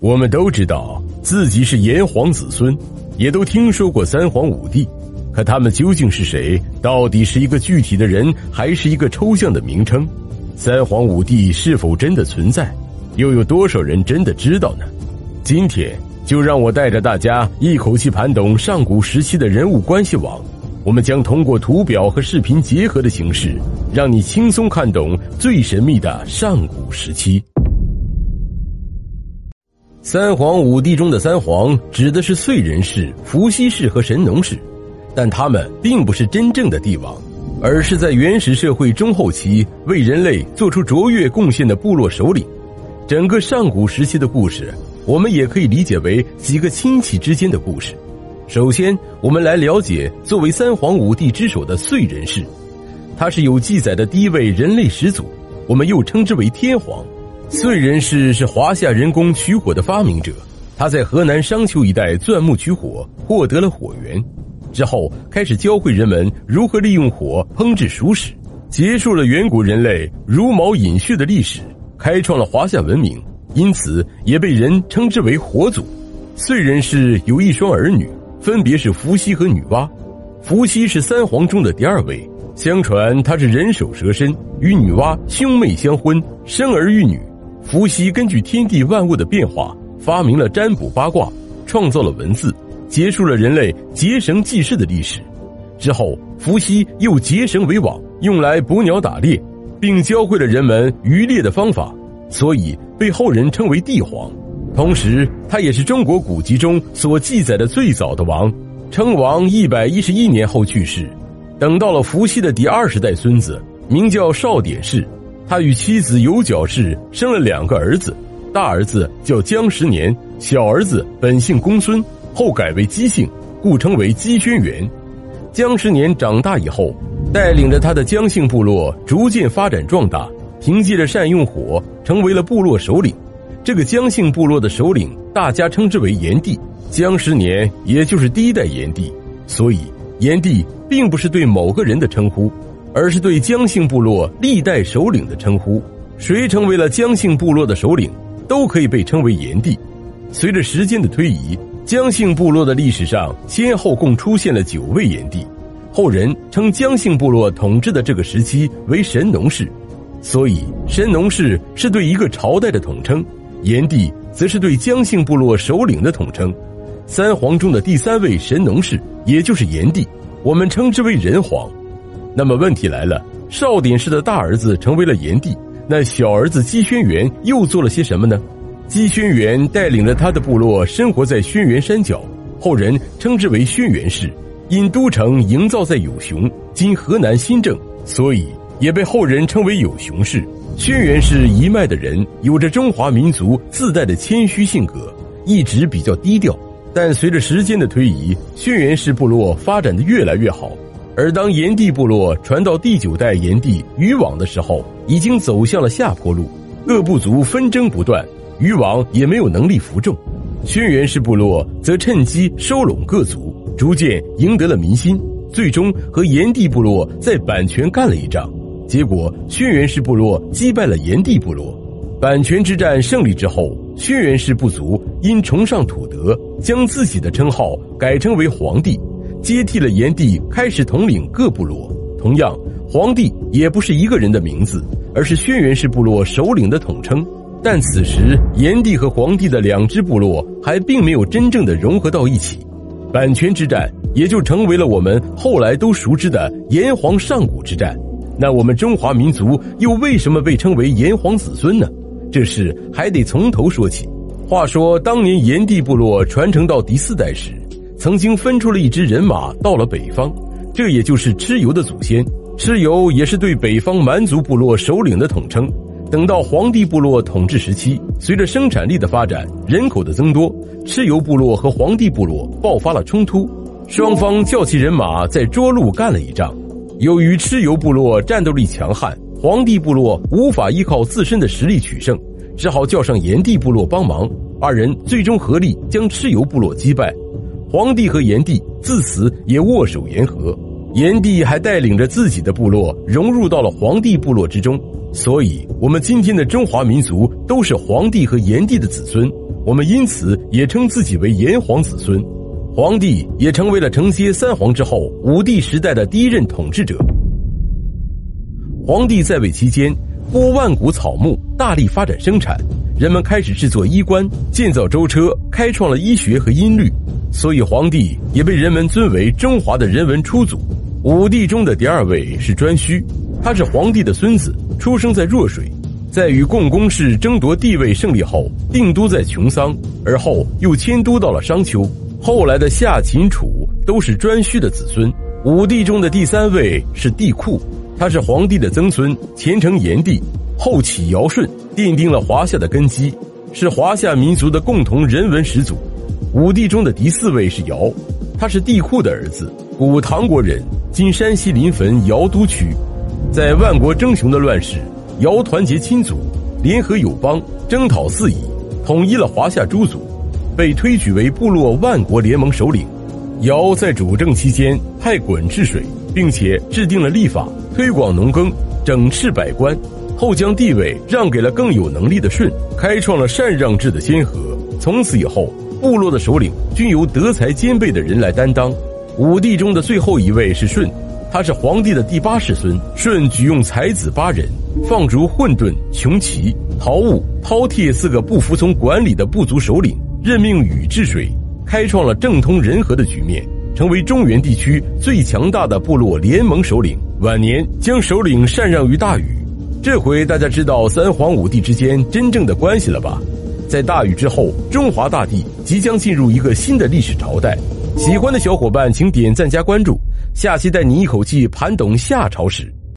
我们都知道自己是炎黄子孙，也都听说过三皇五帝，可他们究竟是谁？到底是一个具体的人，还是一个抽象的名称？三皇五帝是否真的存在？又有多少人真的知道呢？今天就让我带着大家一口气盘懂上古时期的人物关系网。我们将通过图表和视频结合的形式，让你轻松看懂最神秘的上古时期。三皇五帝中的三皇指的是燧人氏、伏羲氏和神农氏，但他们并不是真正的帝王，而是在原始社会中后期为人类做出卓越贡献的部落首领。整个上古时期的故事，我们也可以理解为几个亲戚之间的故事。首先，我们来了解作为三皇五帝之首的燧人氏，他是有记载的第一位人类始祖，我们又称之为天皇。燧人氏是华夏人工取火的发明者，他在河南商丘一带钻木取火，获得了火源，之后开始教会人们如何利用火烹制熟食，结束了远古人类茹毛饮血的历史，开创了华夏文明，因此也被人称之为火祖。燧人氏有一双儿女，分别是伏羲和女娲。伏羲是三皇中的第二位，相传他是人首蛇身，与女娲兄妹相婚，生儿育女。伏羲根据天地万物的变化，发明了占卜八卦，创造了文字，结束了人类结绳记事的历史。之后，伏羲又结绳为网，用来捕鸟打猎，并教会了人们渔猎的方法，所以被后人称为帝皇。同时，他也是中国古籍中所记载的最早的王，称王一百一十一年后去世。等到了伏羲的第二十代孙子，名叫少典氏。他与妻子有角氏生了两个儿子，大儿子叫姜十年，小儿子本姓公孙，后改为姬姓，故称为姬轩辕。姜十年长大以后，带领着他的姜姓部落逐渐发展壮大，凭借着善用火，成为了部落首领。这个姜姓部落的首领，大家称之为炎帝。姜十年也就是第一代炎帝，所以炎帝并不是对某个人的称呼。而是对姜姓部落历代首领的称呼，谁成为了姜姓部落的首领，都可以被称为炎帝。随着时间的推移，姜姓部落的历史上先后共出现了九位炎帝，后人称姜姓部落统治的这个时期为神农氏，所以神农氏是对一个朝代的统称，炎帝则是对姜姓部落首领的统称。三皇中的第三位神农氏，也就是炎帝，我们称之为人皇。那么问题来了，少典氏的大儿子成为了炎帝，那小儿子姬轩辕又做了些什么呢？姬轩辕带领着他的部落生活在轩辕山脚，后人称之为轩辕氏。因都城营造在有熊（今河南新郑），所以也被后人称为有熊氏。轩辕氏一脉的人有着中华民族自带的谦虚性格，一直比较低调。但随着时间的推移，轩辕氏部落发展的越来越好。而当炎帝部落传到第九代炎帝禹往的时候，已经走向了下坡路，各部族纷争不断，禹往也没有能力服众。轩辕氏部落则趁机收拢各族，逐渐赢得了民心，最终和炎帝部落在阪泉干了一仗。结果，轩辕氏部落击败了炎帝部落。阪泉之战胜利之后，轩辕氏部族因崇尚土德，将自己的称号改称为皇帝。接替了炎帝，开始统领各部落。同样，皇帝也不是一个人的名字，而是轩辕氏部落首领的统称。但此时，炎帝和黄帝的两支部落还并没有真正的融合到一起。阪泉之战也就成为了我们后来都熟知的炎黄上古之战。那我们中华民族又为什么被称为炎黄子孙呢？这事还得从头说起。话说，当年炎帝部落传承到第四代时。曾经分出了一支人马到了北方，这也就是蚩尤的祖先。蚩尤也是对北方蛮族部落首领的统称。等到黄帝部落统治时期，随着生产力的发展、人口的增多，蚩尤部落和黄帝部落爆发了冲突，双方叫起人马在涿鹿干了一仗。由于蚩尤部落战斗力强悍，黄帝部落无法依靠自身的实力取胜，只好叫上炎帝部落帮忙。二人最终合力将蚩尤部落击败。黄帝和炎帝自此也握手言和，炎帝还带领着自己的部落融入到了黄帝部落之中，所以，我们今天的中华民族都是黄帝和炎帝的子孙。我们因此也称自己为炎黄子孙。皇帝也成为了承接三皇之后五帝时代的第一任统治者。皇帝在位期间，播万古草木，大力发展生产，人们开始制作衣冠，建造舟车，开创了医学和音律，所以皇帝也被人们尊为中华的人文初祖。五帝中的第二位是颛顼，他是皇帝的孙子，出生在弱水，在与共工氏争夺帝位胜利后，定都在穷桑，而后又迁都到了商丘。后来的夏、秦、楚都是颛顼的子孙。五帝中的第三位是帝喾，他是皇帝的曾孙，前承炎帝，后启尧舜，奠定了华夏的根基，是华夏民族的共同人文始祖。五帝中的第四位是尧，他是帝喾的儿子，古唐国人，今山西临汾尧都区。在万国争雄的乱世，尧团结亲族，联合友邦，征讨四夷，统一了华夏诸族。被推举为部落万国联盟首领，尧在主政期间派鲧治水，并且制定了历法，推广农耕，整饬百官。后将地位让给了更有能力的舜，开创了禅让制的先河。从此以后，部落的首领均由德才兼备的人来担当。五帝中的最后一位是舜，他是皇帝的第八世孙。舜举用才子八人，放逐混沌、穷奇、陶武、饕餮四个不服从管理的部族首领。任命禹治水，开创了政通人和的局面，成为中原地区最强大的部落联盟首领。晚年将首领禅让于大禹。这回大家知道三皇五帝之间真正的关系了吧？在大雨之后，中华大地即将进入一个新的历史朝代。喜欢的小伙伴请点赞加关注，下期带你一口气盘懂夏朝史。